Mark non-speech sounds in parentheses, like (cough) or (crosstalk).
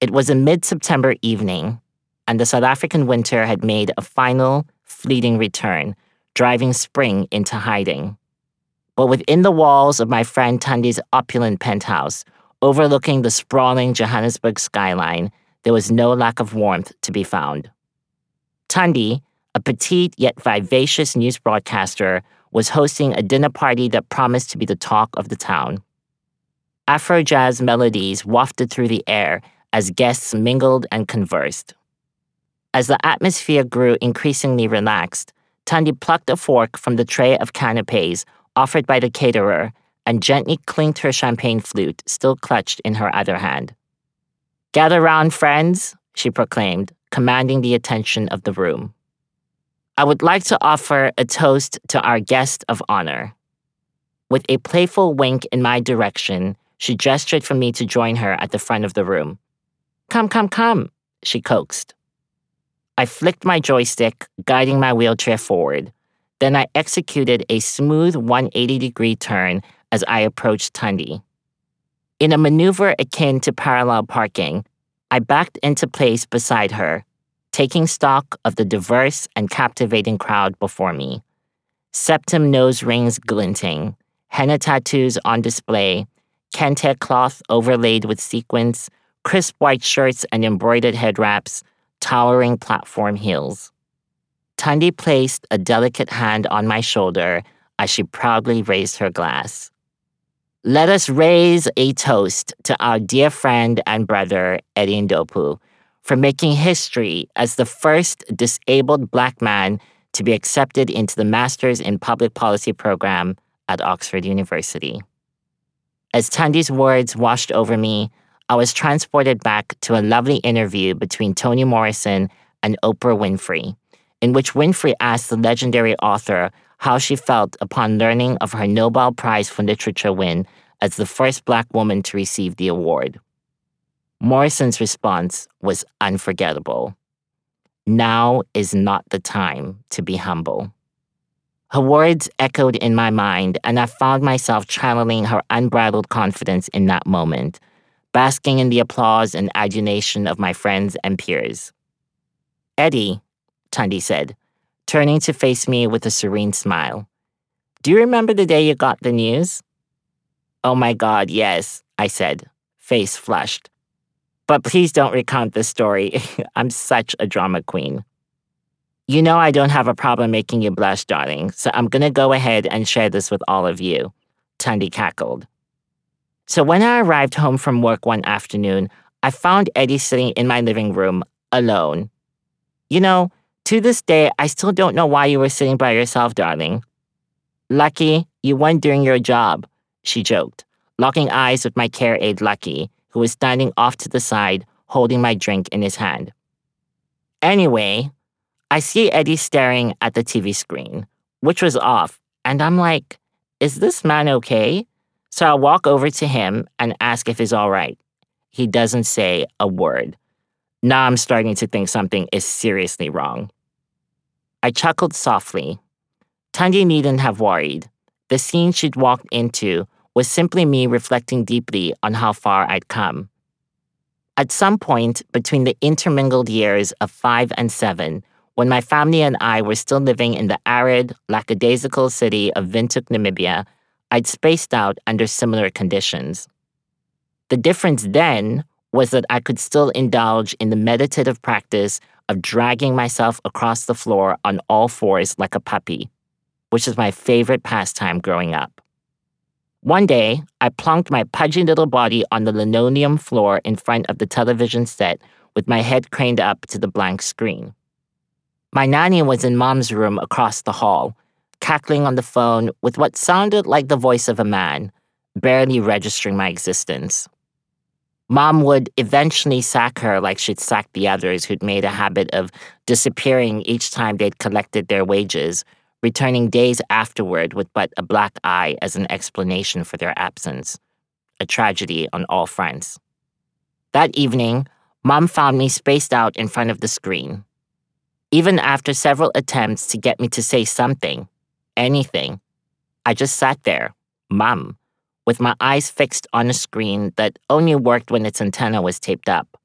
It was a mid September evening, and the South African winter had made a final, fleeting return, driving spring into hiding. But within the walls of my friend Tandi's opulent penthouse, overlooking the sprawling Johannesburg skyline, there was no lack of warmth to be found. Tandi, a petite yet vivacious news broadcaster, was hosting a dinner party that promised to be the talk of the town. Afro jazz melodies wafted through the air as guests mingled and conversed. As the atmosphere grew increasingly relaxed, Tandi plucked a fork from the tray of canapes offered by the caterer, and gently clinked her champagne flute, still clutched in her other hand. Gather round, friends, she proclaimed, commanding the attention of the room. I would like to offer a toast to our guest of honor. With a playful wink in my direction, she gestured for me to join her at the front of the room. Come, come, come, she coaxed. I flicked my joystick, guiding my wheelchair forward. Then I executed a smooth 180 degree turn as I approached Tandi. In a maneuver akin to parallel parking, I backed into place beside her, taking stock of the diverse and captivating crowd before me. Septum nose rings glinting, henna tattoos on display, kente cloth overlaid with sequins, crisp white shirts and embroidered head wraps, towering platform heels. Tandi placed a delicate hand on my shoulder as she proudly raised her glass. Let us raise a toast to our dear friend and brother, Eddie Ndopu, for making history as the first disabled black man to be accepted into the Masters in Public Policy program at Oxford University. As Tandi's words washed over me, I was transported back to a lovely interview between Toni Morrison and Oprah Winfrey in which Winfrey asked the legendary author how she felt upon learning of her Nobel Prize for Literature win as the first Black woman to receive the award. Morrison's response was unforgettable. Now is not the time to be humble. Her words echoed in my mind, and I found myself channeling her unbridled confidence in that moment, basking in the applause and adulation of my friends and peers. Eddie, Tandi said, turning to face me with a serene smile. Do you remember the day you got the news? Oh my God, yes, I said, face flushed. But please don't recount the story. (laughs) I'm such a drama queen. You know I don't have a problem making you blush, darling, so I'm gonna go ahead and share this with all of you, Tandi cackled. So when I arrived home from work one afternoon, I found Eddie sitting in my living room, alone. You know, to this day, I still don't know why you were sitting by yourself, darling. Lucky, you weren't doing your job, she joked, locking eyes with my care aide Lucky, who was standing off to the side, holding my drink in his hand. Anyway, I see Eddie staring at the TV screen, which was off, and I'm like, is this man okay? So I walk over to him and ask if he's all right. He doesn't say a word. Now I'm starting to think something is seriously wrong. I chuckled softly. Tandi needn't have worried. The scene she'd walked into was simply me reflecting deeply on how far I'd come. At some point between the intermingled years of five and seven, when my family and I were still living in the arid, lackadaisical city of Windhoek, Namibia, I'd spaced out under similar conditions. The difference then was that I could still indulge in the meditative practice of dragging myself across the floor on all fours like a puppy, which is my favorite pastime growing up. One day, I plunked my pudgy little body on the linoleum floor in front of the television set with my head craned up to the blank screen. My nanny was in mom's room across the hall, cackling on the phone with what sounded like the voice of a man, barely registering my existence. Mom would eventually sack her like she'd sacked the others who'd made a habit of disappearing each time they'd collected their wages, returning days afterward with but a black eye as an explanation for their absence. A tragedy on all fronts. That evening, Mom found me spaced out in front of the screen. Even after several attempts to get me to say something, anything, I just sat there, mum, with my eyes fixed on a screen that only worked when its antenna was taped up.